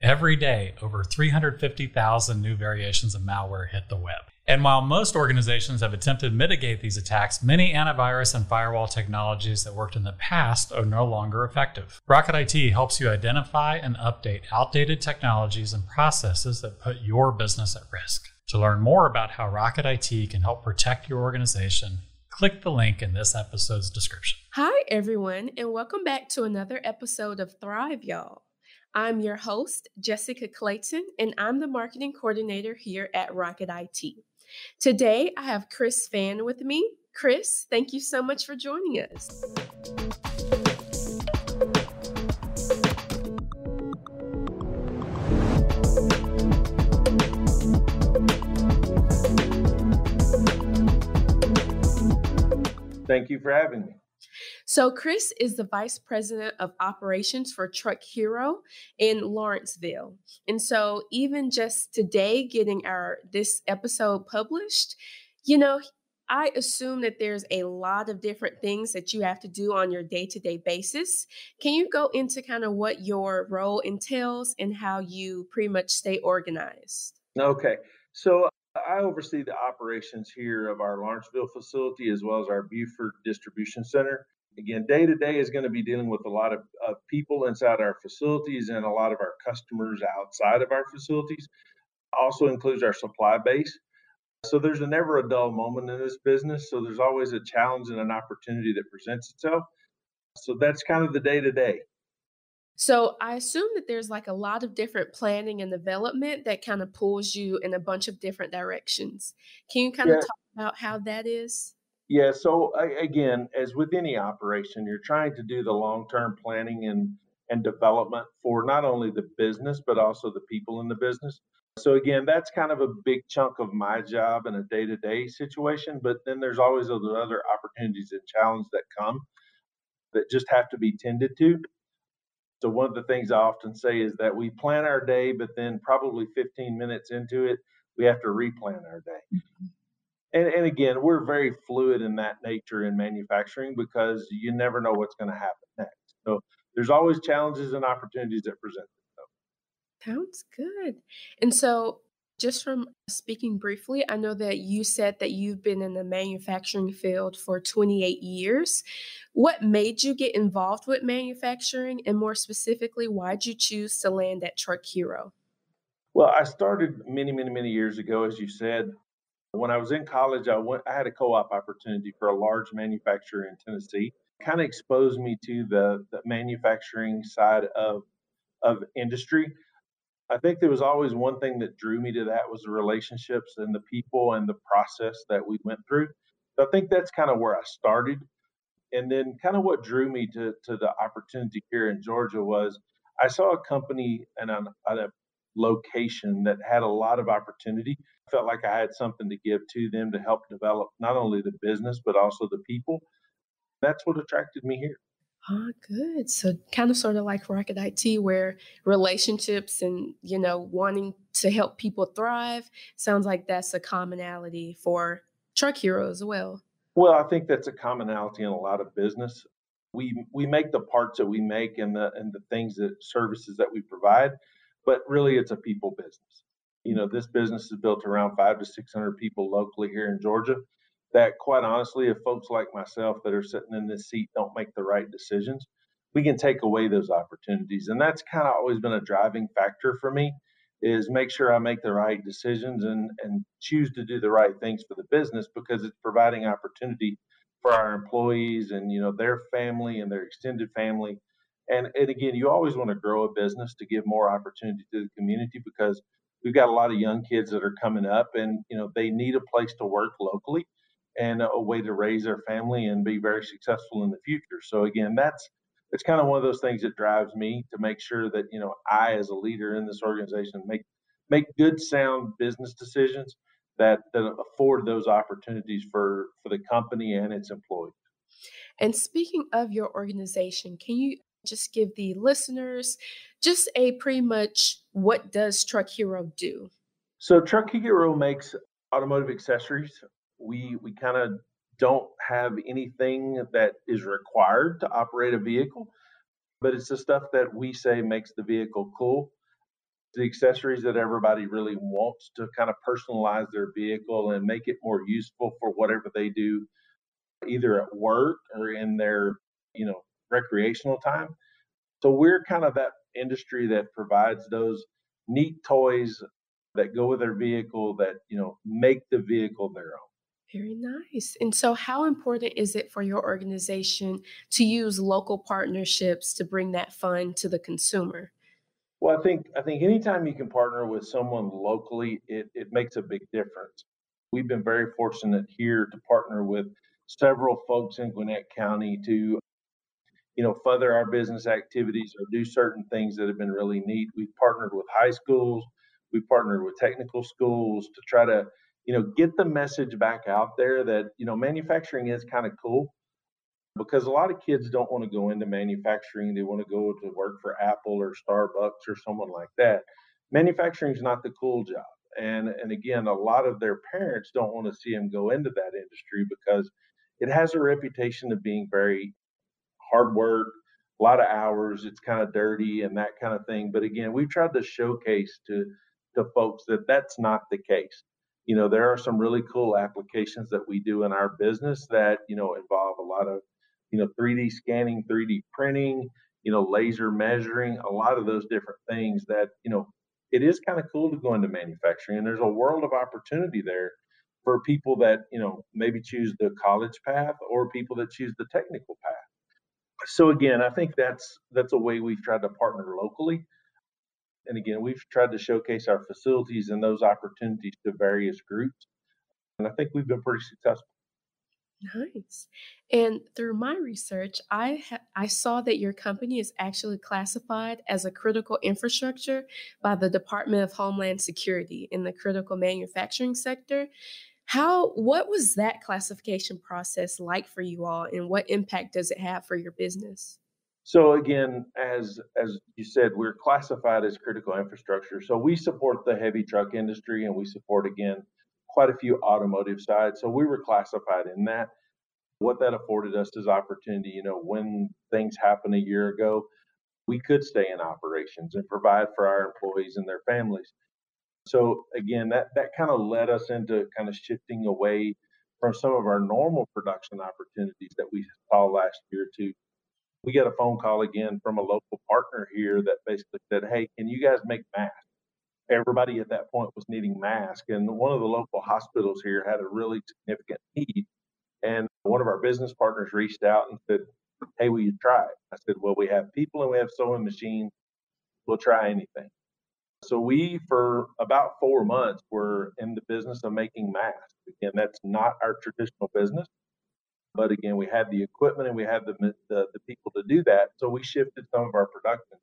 Every day, over 350,000 new variations of malware hit the web. And while most organizations have attempted to mitigate these attacks, many antivirus and firewall technologies that worked in the past are no longer effective. Rocket IT helps you identify and update outdated technologies and processes that put your business at risk. To learn more about how Rocket IT can help protect your organization, click the link in this episode's description. Hi, everyone, and welcome back to another episode of Thrive, y'all. I'm your host, Jessica Clayton, and I'm the marketing coordinator here at Rocket IT. Today, I have Chris Fann with me. Chris, thank you so much for joining us. Thank you for having me. So, Chris is the vice president of operations for Truck Hero in Lawrenceville. And so, even just today, getting our this episode published, you know, I assume that there's a lot of different things that you have to do on your day to day basis. Can you go into kind of what your role entails and how you pretty much stay organized? Okay. So, uh, I oversee the operations here of our Lawrenceville facility as well as our Buford distribution center. Again, day to day is going to be dealing with a lot of, of people inside our facilities and a lot of our customers outside of our facilities. Also includes our supply base. So there's a never a dull moment in this business. So there's always a challenge and an opportunity that presents itself. So that's kind of the day to day. So I assume that there's like a lot of different planning and development that kind of pulls you in a bunch of different directions. Can you kind yeah. of talk about how that is? Yeah. So again, as with any operation, you're trying to do the long-term planning and and development for not only the business but also the people in the business. So again, that's kind of a big chunk of my job in a day-to-day situation. But then there's always other opportunities and challenges that come that just have to be tended to. So one of the things I often say is that we plan our day, but then probably 15 minutes into it, we have to replan our day. Mm-hmm. And, and again, we're very fluid in that nature in manufacturing because you never know what's going to happen next. So there's always challenges and opportunities that present themselves. Sounds good. And so, just from speaking briefly, I know that you said that you've been in the manufacturing field for 28 years. What made you get involved with manufacturing? And more specifically, why'd you choose to land at Truck Hero? Well, I started many, many, many years ago, as you said. When I was in college, I went. I had a co-op opportunity for a large manufacturer in Tennessee. Kind of exposed me to the, the manufacturing side of of industry. I think there was always one thing that drew me to that was the relationships and the people and the process that we went through. So I think that's kind of where I started. And then kind of what drew me to, to the opportunity here in Georgia was I saw a company and a, a location that had a lot of opportunity felt like I had something to give to them to help develop not only the business but also the people. That's what attracted me here. Ah, good. So kind of sort of like Rocket IT, where relationships and you know wanting to help people thrive sounds like that's a commonality for Truck Hero as well. Well, I think that's a commonality in a lot of business. We we make the parts that we make and the and the things that services that we provide, but really it's a people business you know, this business is built around five to 600 people locally here in Georgia. That, quite honestly, if folks like myself that are sitting in this seat don't make the right decisions, we can take away those opportunities. And that's kind of always been a driving factor for me is make sure I make the right decisions and, and choose to do the right things for the business because it's providing opportunity for our employees and you know their family and their extended family. And, and again, you always want to grow a business to give more opportunity to the community because we've got a lot of young kids that are coming up and you know they need a place to work locally and a way to raise their family and be very successful in the future. So again that's it's kind of one of those things that drives me to make sure that you know i as a leader in this organization make make good sound business decisions that that afford those opportunities for for the company and its employees. And speaking of your organization can you just give the listeners just a pretty much what does Truck Hero do? So Truck Hero makes automotive accessories. We we kind of don't have anything that is required to operate a vehicle, but it's the stuff that we say makes the vehicle cool. the accessories that everybody really wants to kind of personalize their vehicle and make it more useful for whatever they do, either at work or in their, you know, recreational time. So we're kind of that industry that provides those neat toys that go with their vehicle that, you know, make the vehicle their own. Very nice. And so, how important is it for your organization to use local partnerships to bring that fun to the consumer? Well, I think I think anytime you can partner with someone locally, it, it makes a big difference. We've been very fortunate here to partner with several folks in Gwinnett County to, you know, further our business activities or do certain things that have been really neat. We've partnered with high schools, we've partnered with technical schools to try to, you know, get the message back out there that, you know, manufacturing is kind of cool because a lot of kids don't want to go into manufacturing. They want to go to work for Apple or Starbucks or someone like that. Manufacturing is not the cool job. And, and again, a lot of their parents don't want to see them go into that industry because it has a reputation of being very hard work, a lot of hours. It's kind of dirty and that kind of thing. But again, we've tried to showcase to to folks that that's not the case. You know, there are some really cool applications that we do in our business that you know involve a lot of you know 3D scanning, 3D printing, you know, laser measuring, a lot of those different things that you know it is kind of cool to go into manufacturing and there's a world of opportunity there for people that you know maybe choose the college path or people that choose the technical path so again i think that's that's a way we've tried to partner locally and again we've tried to showcase our facilities and those opportunities to various groups and i think we've been pretty successful Nice. And through my research, I ha- I saw that your company is actually classified as a critical infrastructure by the Department of Homeland Security in the critical manufacturing sector. How what was that classification process like for you all and what impact does it have for your business? So again, as as you said, we're classified as critical infrastructure. So we support the heavy truck industry and we support again quite a few automotive sides. So we were classified in that. What that afforded us is opportunity. You know, when things happened a year ago, we could stay in operations and provide for our employees and their families. So again, that that kind of led us into kind of shifting away from some of our normal production opportunities that we saw last year to we got a phone call again from a local partner here that basically said, Hey, can you guys make masks? everybody at that point was needing masks. And one of the local hospitals here had a really significant need. And one of our business partners reached out and said, Hey, will you try it? I said, Well, we have people and we have sewing machines. We'll try anything. So we, for about four months, were in the business of making masks. Again, that's not our traditional business. But again, we had the equipment and we had the, the, the people to do that. So we shifted some of our production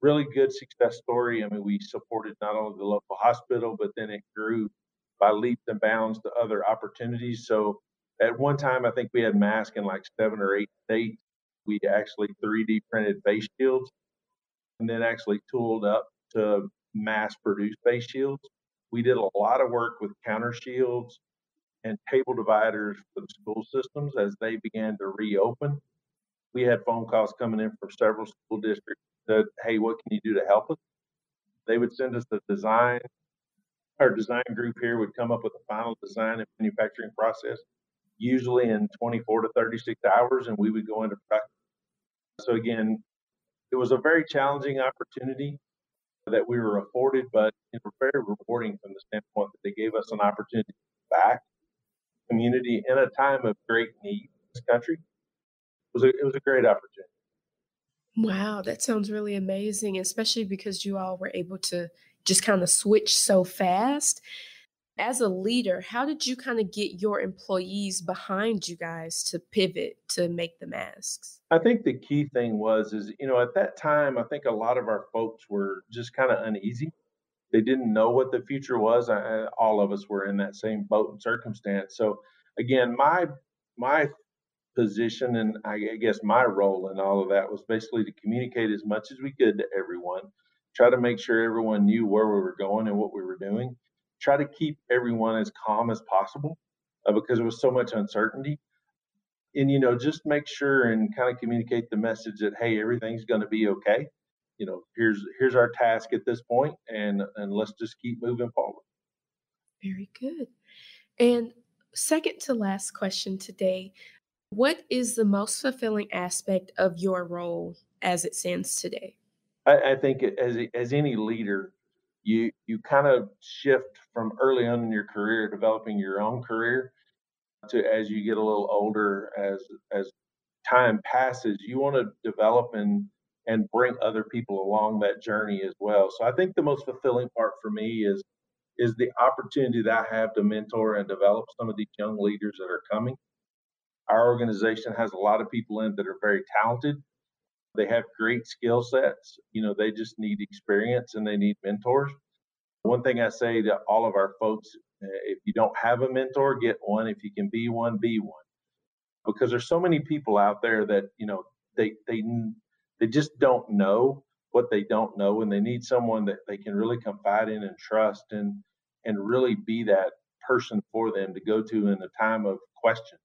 really good success story. I mean, we supported not only the local hospital, but then it grew by leaps and bounds to other opportunities. So at one time, I think we had masks in like seven or eight states. We actually 3D printed face shields and then actually tooled up to mass produce face shields. We did a lot of work with counter shields and table dividers for the school systems as they began to reopen. We had phone calls coming in from several school districts said, hey, what can you do to help us? They would send us the design. Our design group here would come up with a final design and manufacturing process, usually in 24 to 36 hours, and we would go into production. So again, it was a very challenging opportunity that we were afforded, but it was very rewarding from the standpoint that they gave us an opportunity back community in a time of great need in this country. It was a, it was a great opportunity. Wow, that sounds really amazing, especially because you all were able to just kind of switch so fast. As a leader, how did you kind of get your employees behind you guys to pivot to make the masks? I think the key thing was is, you know, at that time, I think a lot of our folks were just kind of uneasy. They didn't know what the future was. I, all of us were in that same boat and circumstance. So again, my my position and I guess my role in all of that was basically to communicate as much as we could to everyone, try to make sure everyone knew where we were going and what we were doing, try to keep everyone as calm as possible uh, because there was so much uncertainty. And, you know, just make sure and kind of communicate the message that, hey, everything's going to be okay. you know, here's here's our task at this point, and and let's just keep moving forward. Very good. And second to last question today, what is the most fulfilling aspect of your role as it stands today? I, I think as as any leader, you you kind of shift from early on in your career, developing your own career, to as you get a little older, as as time passes, you want to develop and and bring other people along that journey as well. So I think the most fulfilling part for me is is the opportunity that I have to mentor and develop some of these young leaders that are coming. Our organization has a lot of people in that are very talented. They have great skill sets. You know, they just need experience and they need mentors. One thing I say to all of our folks eh, if you don't have a mentor, get one. If you can be one, be one. Because there's so many people out there that, you know, they they they just don't know what they don't know and they need someone that they can really confide in and trust and and really be that person for them to go to in a time of question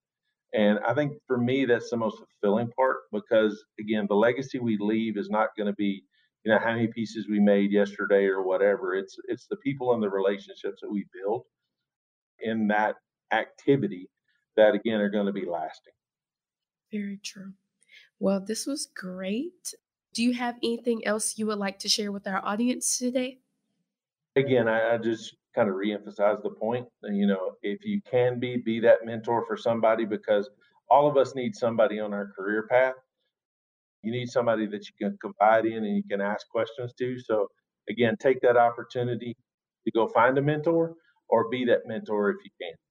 and i think for me that's the most fulfilling part because again the legacy we leave is not going to be you know how many pieces we made yesterday or whatever it's it's the people and the relationships that we build in that activity that again are going to be lasting very true well, this was great. Do you have anything else you would like to share with our audience today? Again, I, I just kind of reemphasize the point. You know, if you can be, be that mentor for somebody because all of us need somebody on our career path. You need somebody that you can confide in and you can ask questions to. So, again, take that opportunity to go find a mentor or be that mentor if you can.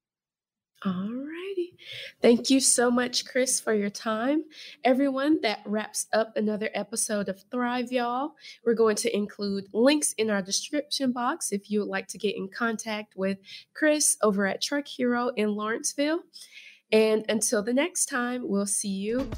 All righty. Thank you so much, Chris, for your time. Everyone, that wraps up another episode of Thrive, y'all. We're going to include links in our description box if you would like to get in contact with Chris over at Truck Hero in Lawrenceville. And until the next time, we'll see you